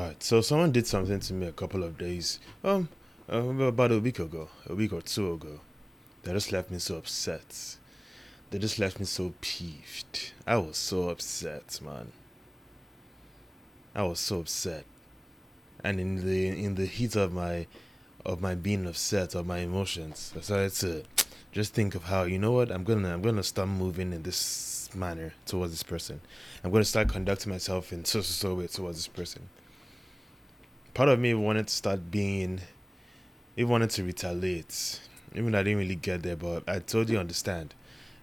Alright, so someone did something to me a couple of days, um, uh, about a week ago, a week or two ago. They just left me so upset. They just left me so peeved. I was so upset, man. I was so upset, and in the in the heat of my of my being upset of my emotions, I started to just think of how you know what I'm gonna I'm gonna start moving in this manner towards this person. I'm gonna start conducting myself in so so so way towards this person part of me wanted to start being it wanted to retaliate even i didn't really get there but i totally understand.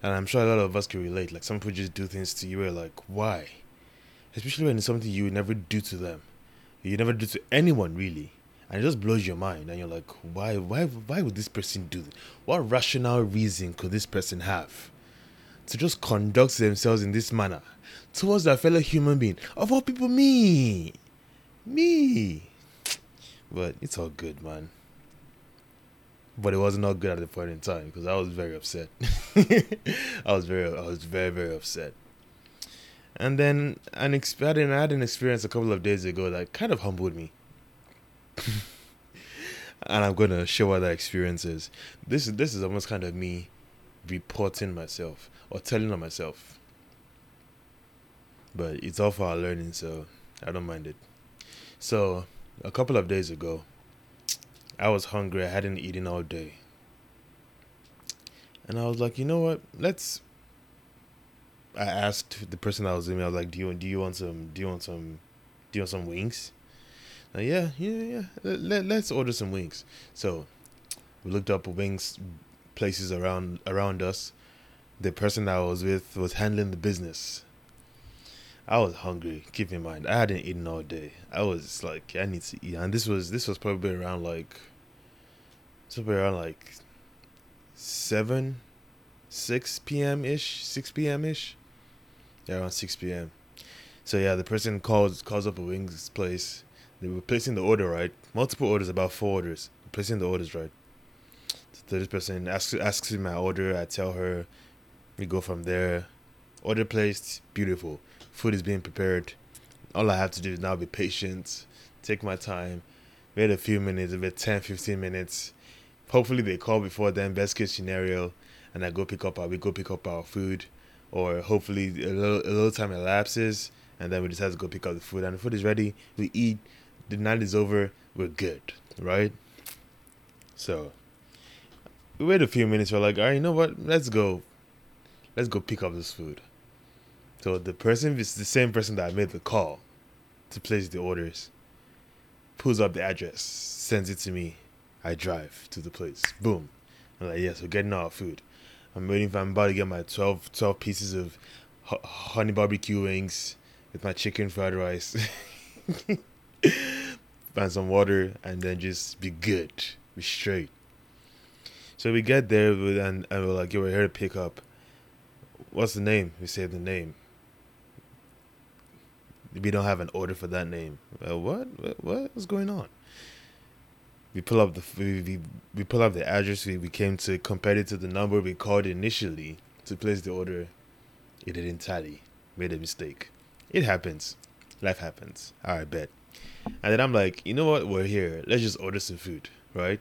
And i'm sure a lot of us can relate like some people just do things to you where like why? Especially when it's something you would never do to them. You never do to anyone really. And it just blows your mind and you're like why why why would this person do this? what rational reason could this person have to just conduct themselves in this manner towards their fellow human being? Of all people me. Me but it's all good, man. But it was not all good at the point in time because I was very upset. I was very, I was very, very upset. And then an ex- I, I had an experience a couple of days ago that kind of humbled me. and I'm gonna show what that experience is. This is this is almost kind of me reporting myself or telling on myself. But it's all for our learning, so I don't mind it. So a couple of days ago, I was hungry. I hadn't eaten all day. And I was like, you know what? Let's. I asked the person I was with. I was like, "Do you do you want some? Do you want some? Do you want some wings?" Like, yeah, yeah, yeah. Let, let, let's order some wings. So, we looked up wings places around around us. The person I was with was handling the business. I was hungry. Keep in mind, I hadn't eaten all day. I was like, I need to eat, and this was this was probably around like, probably around like, seven, six p.m. ish, six p.m. ish. Yeah, around six p.m. So yeah, the person calls calls up a wings place. They were placing the order right, multiple orders, about four orders. Placing the orders right. So this person asks asks me my order. I tell her. We go from there. Order placed. Beautiful food is being prepared. All I have to do is now be patient, take my time, wait a few minutes, about 10, 15 minutes. Hopefully they call before then, best case scenario, and I go pick up our we go pick up our food. Or hopefully a little a little time elapses and then we decide to go pick up the food and the food is ready, we eat, the night is over, we're good, right? So we wait a few minutes, we're like, all right, you know what? Let's go. Let's go pick up this food. So the person is the same person that made the call to place the orders. Pulls up the address, sends it to me. I drive to the place. Boom. I'm like, yes, we're getting our food. I'm waiting for, I'm about to get my 12, 12 pieces of honey barbecue wings with my chicken fried rice. and some water and then just be good. Be straight. So we get there and, and we're like, yeah, we're here to pick up. What's the name? We say the name we don't have an order for that name. Uh, what? what? What's going on? We pull up the we, we, pull up the address we, we came to compare it to the number we called initially to place the order. It didn't tally. Made a mistake. It happens. Life happens. Right, bet. And then I'm like, you know what? We're here. Let's just order some food, right?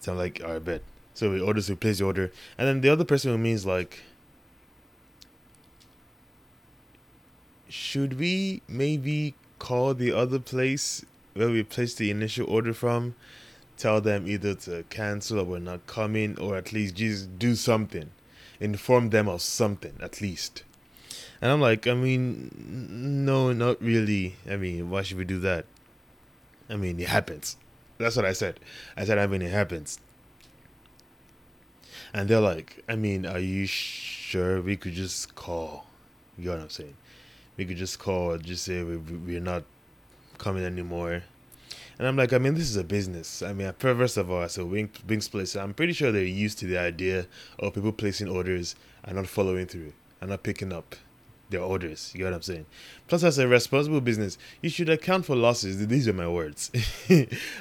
So I'm like, all right, bet. So we order, so we place the order, and then the other person who means like, should we maybe call the other place where we placed the initial order from? Tell them either to cancel or we're not coming, or at least just do something. Inform them of something, at least. And I'm like, I mean, no, not really. I mean, why should we do that? I mean, it happens. That's what I said. I said, I mean, it happens. And they're like, I mean, are you sure we could just call? You know what I'm saying? We could just call, just say we we're not coming anymore. And I'm like, I mean, this is a business. I mean, first of all, as a Wing, Wings place, I'm pretty sure they're used to the idea of people placing orders and not following through and not picking up their orders. You get what I'm saying? Plus, as a responsible business, you should account for losses. These are my words.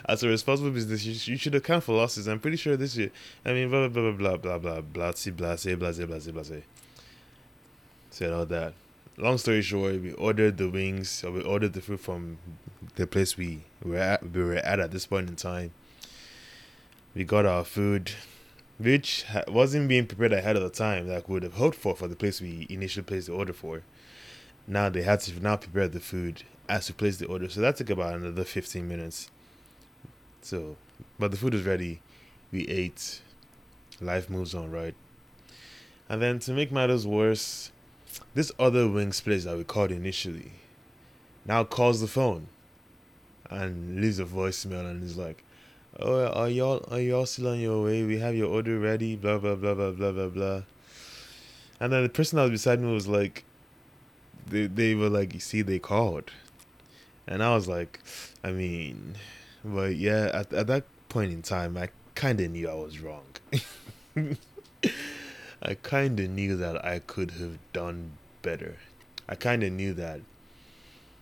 as a responsible business, you, should account for losses. I'm pretty sure this year, I mean, blah, blah, blah, blah, blah, blah, blah, blah, blah, blah, blah, blah, blah, blah, blah. Said all that. Long story short, we ordered the wings, or we ordered the food from the place we were at, we were at at this point in time. We got our food, which wasn't being prepared ahead of the time that we would have hoped for for the place we initially placed the order for. Now they had to now prepare the food as we placed the order, so that took about another fifteen minutes. So, but the food was ready. We ate. Life moves on, right? And then to make matters worse, this other wings place that we called initially now calls the phone and leaves a voicemail and is like, "Oh, are y'all are y'all still on your way? We have your order ready." Blah blah blah blah blah blah blah. And then the person that was beside me was like, they they were like, "You see, they called," and I was like, "I mean, but yeah." At at that point in time, I kind of knew I was wrong. I kind of knew that I could have done better. I kind of knew that.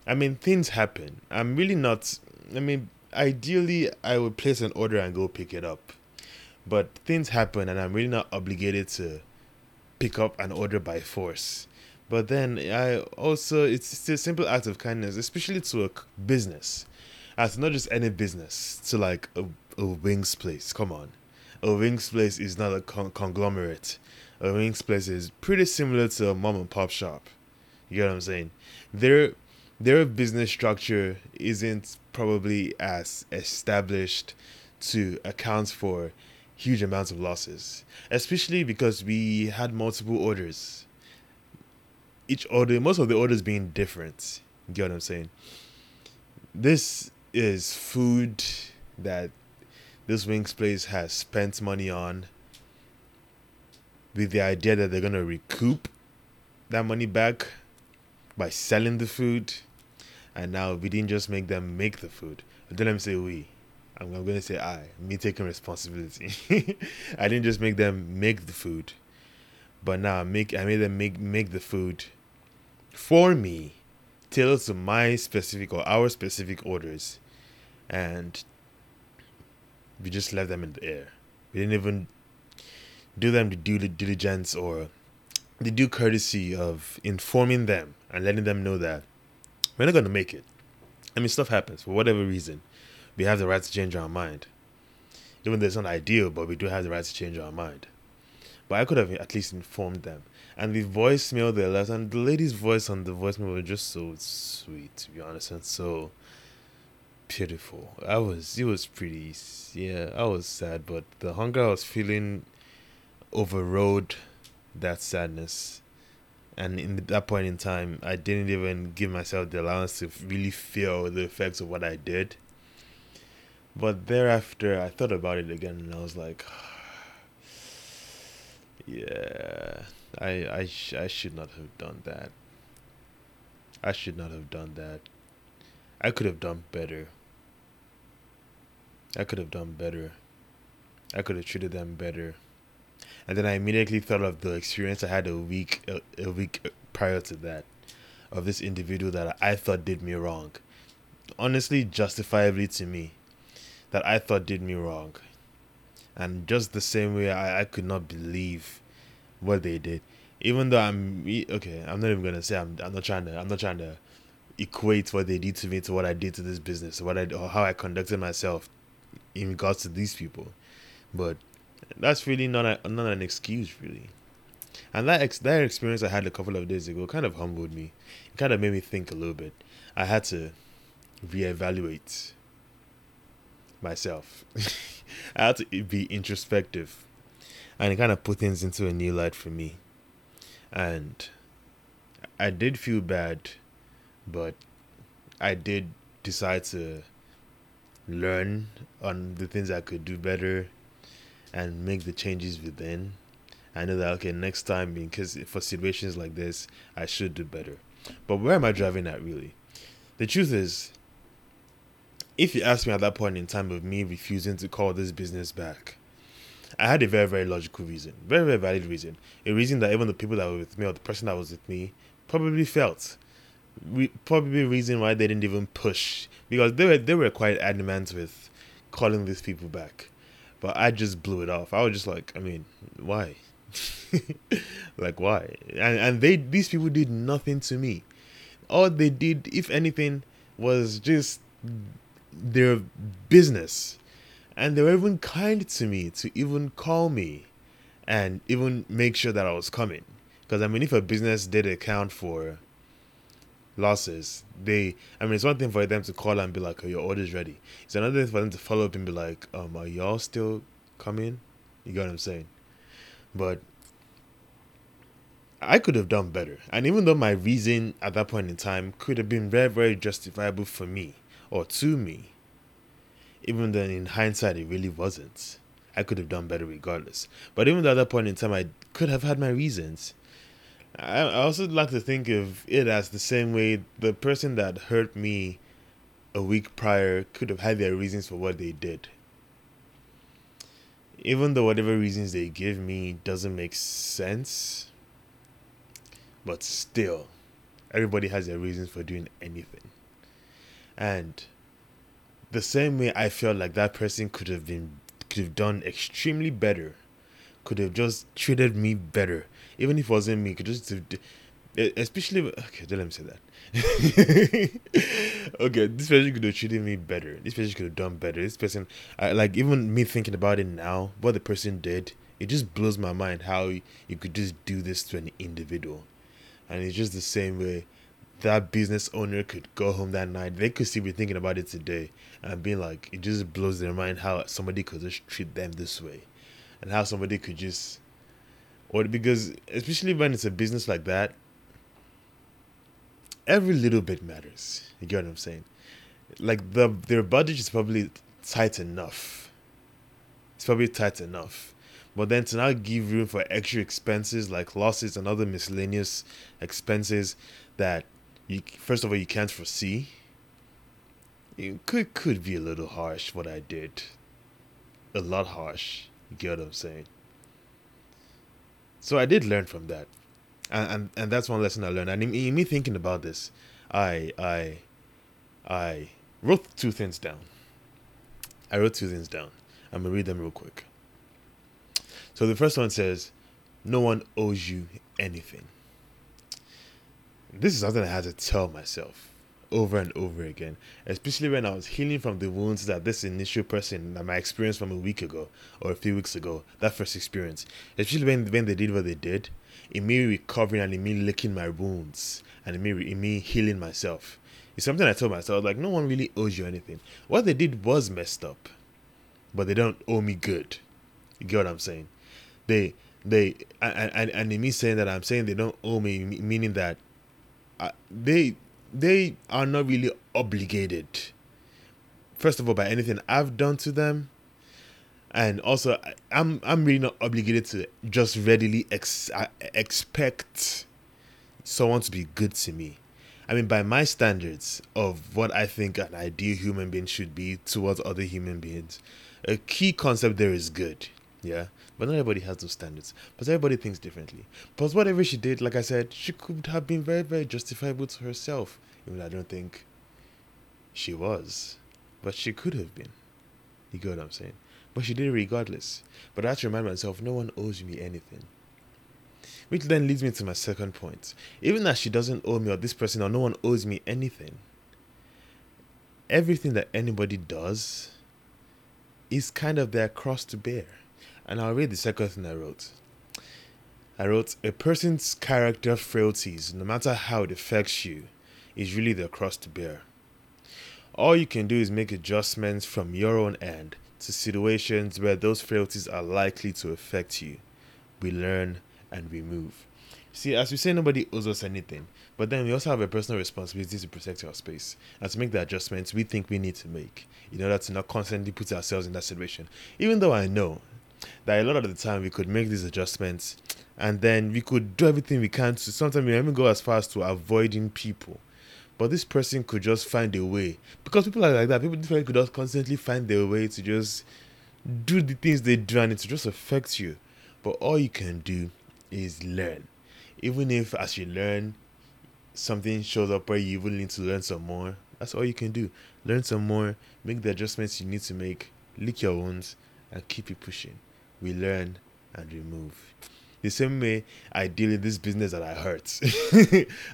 I mean, things happen. I'm really not. I mean, ideally, I would place an order and go pick it up. But things happen, and I'm really not obligated to pick up an order by force. But then I also, it's, it's a simple act of kindness, especially to a business. As not just any business, to like a, a wings place. Come on. A wings place is not a con- conglomerate a wings place is pretty similar to a mom and pop shop. You get what I'm saying? Their their business structure isn't probably as established to account for huge amounts of losses, especially because we had multiple orders. Each order, most of the orders being different. You get what I'm saying? This is food that this wings place has spent money on with the idea that they're going to recoup that money back by selling the food. And now we didn't just make them make the food. Then let me say we. I'm, I'm going to say I. Me taking responsibility. I didn't just make them make the food. But now make I made them make make the food for me, tailored to my specific or our specific orders, and we just left them in the air. We didn't even do them the due diligence or the due courtesy of informing them and letting them know that we're not going to make it. I mean, stuff happens for whatever reason. We have the right to change our mind. Even though it's not ideal, but we do have the right to change our mind. But I could have at least informed them. And the voicemail they left, and the lady's voice on the voicemail was just so sweet, to be honest, and so pitiful. I was, it was pretty, yeah, I was sad, but the hunger I was feeling overrode that sadness. And in that point in time, I didn't even give myself the allowance to really feel the effects of what I did. But thereafter, I thought about it again and I was like, yeah, I, I, sh- I should not have done that. I should not have done that. I could have done better. I could have done better. I could have treated them better. And then I immediately thought of the experience I had a week a, a week prior to that of this individual that I thought did me wrong. Honestly, justifiably to me, that I thought did me wrong. And just the same way I, I could not believe what they did. Even though I'm okay, I'm not even gonna say I'm I'm not trying to I'm not trying to equate what they did to me to what I did to this business, what I or how I conducted myself in regards to these people. But that's really not a, not an excuse really. And that ex- that experience I had a couple of days ago kind of humbled me. It kind of made me think a little bit. I had to reevaluate myself. I had to be introspective, and it kind of put things into a new light for me. And I did feel bad, but I did decide to learn on the things I could do better and make the changes within. I know that okay, next time because for situations like this, I should do better. But where am I driving at really? The truth is, if you ask me at that point in time of me refusing to call this business back, I had a very, very logical reason, very, very valid reason. A reason that even the people that were with me or the person that was with me probably felt. We, probably reason why they didn't even push because they were they were quite adamant with calling these people back. But I just blew it off. I was just like, I mean, why? like why? And and they these people did nothing to me. All they did, if anything, was just their business. And they were even kind to me to even call me and even make sure that I was coming. Because I mean, if a business did account for losses, they I mean, it's one thing for them to call and be like, "Oh, your order's ready." It's another thing for them to follow up and be like, "Um, are y'all still coming?" You get what I'm saying? But I could have done better, and even though my reason at that point in time could have been very, very justifiable for me or to me, even then in hindsight it really wasn't. I could have done better regardless. But even at that point in time, I could have had my reasons. I, also like to think of it as the same way the person that hurt me a week prior could have had their reasons for what they did. Even though whatever reasons they give me doesn't make sense, but still, everybody has their reasons for doing anything. And the same way I felt like that person could have been could have done extremely better, could have just treated me better, even if it wasn't me, could just especially okay, don't let me say that. okay, this person could have treated me better. This person could have done better. This person, I, like even me thinking about it now, what the person did, it just blows my mind how you could just do this to an individual, and it's just the same way that business owner could go home that night. They could still be thinking about it today and being like, it just blows their mind how somebody could just treat them this way, and how somebody could just, or because especially when it's a business like that, every little bit matters. You get what I'm saying? Like the their budget is probably tight enough. It's probably tight enough. But then to now give room for extra expenses like losses and other miscellaneous expenses that you first of all you can't foresee. It could could be a little harsh what I did. A lot harsh. You get what I'm saying? So I did learn from that. And and, and that's one lesson I learned. And in, in me thinking about this, I I I wrote two things down. I wrote two things down. I'm gonna read them real quick. So the first one says, No one owes you anything this is something I had to tell myself over and over again, especially when I was healing from the wounds that this initial person that my experience from a week ago or a few weeks ago, that first experience, especially when when they did what they did, in me recovering and in me licking my wounds and in me in me healing myself. It's something I told myself like no one really owes you anything. What they did was messed up, but they don't owe me good. You get what I'm saying? They they and and, and in me saying that I'm saying they don't owe me, meaning that uh, they they are not really obligated. First of all, by anything I've done to them, and also I'm I'm really not obligated to just readily ex- expect someone to be good to me. I mean, by my standards of what I think an ideal human being should be towards other human beings, a key concept there is good. Yeah. But not everybody has those standards. But everybody thinks differently. But whatever she did, like I said, she could have been very, very justifiable to herself. Even I don't think she was. But she could have been. You get what I'm saying? But she did it regardless. But I have to remind myself no one owes me anything. Which then leads me to my second point. Even that she doesn't owe me or this person or no one owes me anything, everything that anybody does is kind of their cross to bear. And I'll read the second thing I wrote. I wrote, A person's character frailties, no matter how it affects you, is really the cross to bear. All you can do is make adjustments from your own end to situations where those frailties are likely to affect you. We learn and we move. See, as we say, nobody owes us anything, but then we also have a personal responsibility to protect our space and to make the adjustments we think we need to make in order to not constantly put ourselves in that situation. Even though I know that a lot of the time we could make these adjustments and then we could do everything we can to sometimes we even go as far as to avoiding people. But this person could just find a way. Because people are like that people differently could just constantly find their way to just do the things they do and it to just affect you. But all you can do is learn. Even if as you learn something shows up where you even need to learn some more that's all you can do. Learn some more make the adjustments you need to make lick your wounds and keep it pushing we learn and we move. The same way, I deal in this business that I hurt,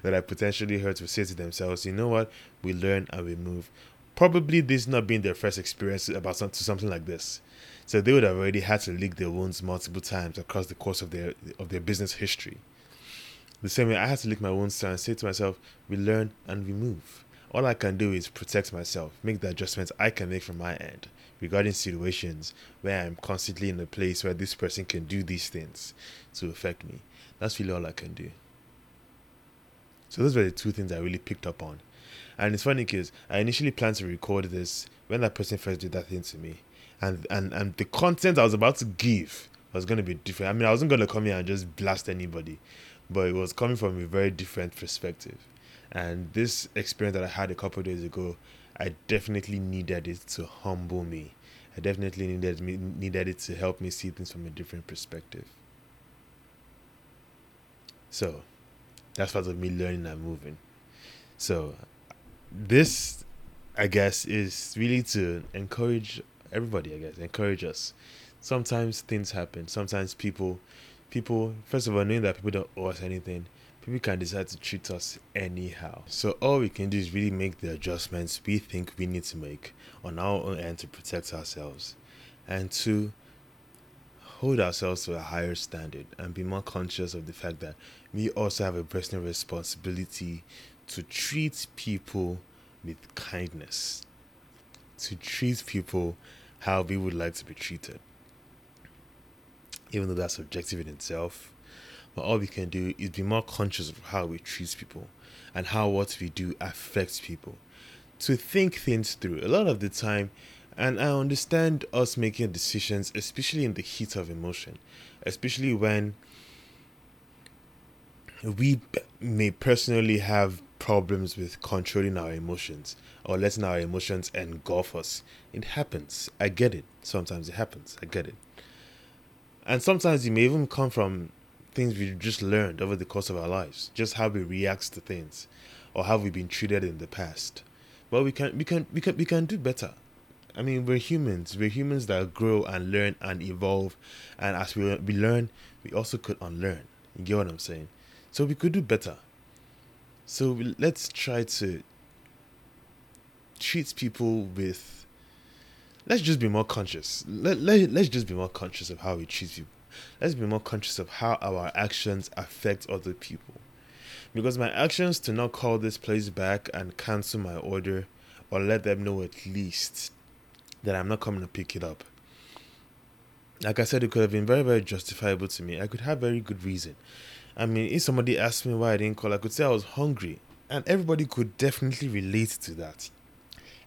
that I potentially hurt, will say to themselves, you know what? We learn and we move. Probably this not being their first experience about some, to something like this. So they would have already had to lick their wounds multiple times across the course of their of their business history. The same way I had to lick my wounds and say to myself, we learn and we move. All I can do is protect myself, make the adjustments I can make from my end regarding situations where I'm constantly in a place where this person can do these things to affect me. That's really all I can do. So those were the two things I really picked up on. And it's funny because I initially planned to record this when that person first did that thing to me. And and, and the content I was about to give was gonna be different. I mean I wasn't gonna come here and just blast anybody, but it was coming from a very different perspective. And this experience that I had a couple days ago, I definitely needed it to humble me. I definitely needed me needed it to help me see things from a different perspective. So, that's part of me learning and moving. So, this, I guess, is really to encourage everybody. I guess encourage us. Sometimes things happen. Sometimes people, people. First of all, knowing that people don't owe us anything, people can decide to treat us anyhow. So all we can do is really make the adjustments we think we need to make on our own end to protect ourselves, and to hold ourselves to a higher standard and be more conscious of the fact that we also have a personal responsibility to treat people with kindness, to treat people how we would like to be treated. Even though that's subjective in itself, but all we can do is be more conscious of how we treat people and how what we do affects people. To think things through. A lot of the time, and I understand us making decisions, especially in the heat of emotion, especially when we may personally have problems with controlling our emotions or letting our emotions engulf us. It happens. I get it. Sometimes it happens. I get it. And sometimes it may even come from things we've just learned over the course of our lives, just how we react to things or how we've been treated in the past. But we can we can we can we can do better. I mean, we're humans. We're humans that grow and learn and evolve, and as we we learn, we also could unlearn. You get what I'm saying? So we could do better. So let's try to treat people with. Let's just be more conscious. Let, let, let's just be more conscious of how we treat people. Let's be more conscious of how our actions affect other people. Because my actions to not call this place back and cancel my order or let them know at least that I'm not coming to pick it up. Like I said, it could have been very, very justifiable to me. I could have very good reason. I mean, if somebody asked me why I didn't call, I could say I was hungry. And everybody could definitely relate to that.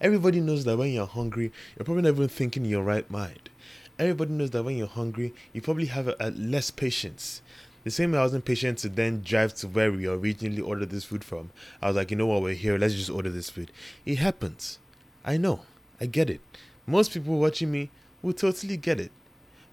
Everybody knows that when you're hungry, you're probably not even thinking in your right mind. Everybody knows that when you're hungry, you probably have a, a less patience. The same way I wasn't patient to then drive to where we originally ordered this food from. I was like, you know what, we're here, let's just order this food. It happens. I know. I get it. Most people watching me will totally get it.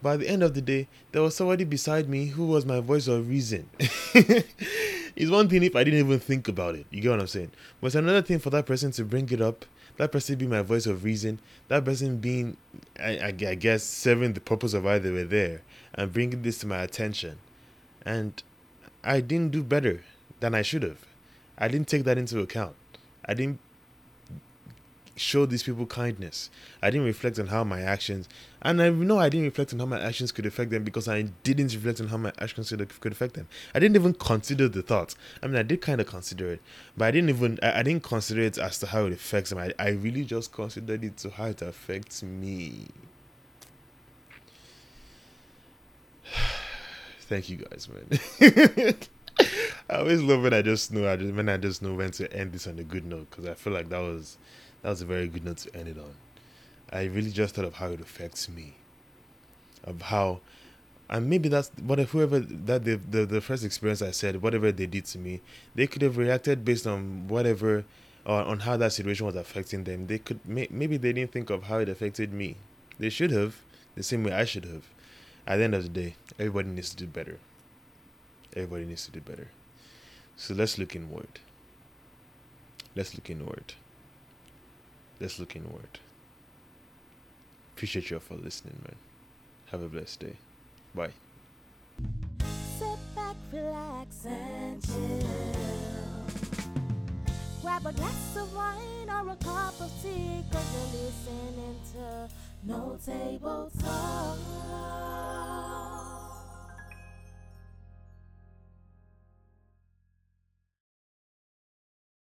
By the end of the day, there was somebody beside me who was my voice of reason. it's one thing if I didn't even think about it. You get what I'm saying? But it's another thing for that person to bring it up, that person being my voice of reason, that person being, I, I, I guess, serving the purpose of why they were there and bringing this to my attention. And I didn't do better than I should have. I didn't take that into account. I didn't show these people kindness. I didn't reflect on how my actions, and I know I didn't reflect on how my actions could affect them because I didn't reflect on how my actions could affect them. I didn't even consider the thoughts. I mean, I did kind of consider it, but I didn't even, I, I didn't consider it as to how it affects them. I, I really just considered it to how it affects me. Thank you guys, man. I always love when I just know I just when I just know when to end this on a good note because I feel like that was that was a very good note to end it on. I really just thought of how it affects me, of how, and maybe that's what if whoever that the, the the first experience I said whatever they did to me, they could have reacted based on whatever, or on how that situation was affecting them. They could may, maybe they didn't think of how it affected me. They should have, the same way I should have. At the end of the day, everybody needs to do better. Everybody needs to do better. So let's look inward. Let's look inward let's look inward. Appreciate you all for listening, man. Have a blessed day. Bye. Sit back, relax, and chill. Grab a glass of wine or a cup of tea, cause you're listening to No Table Talk.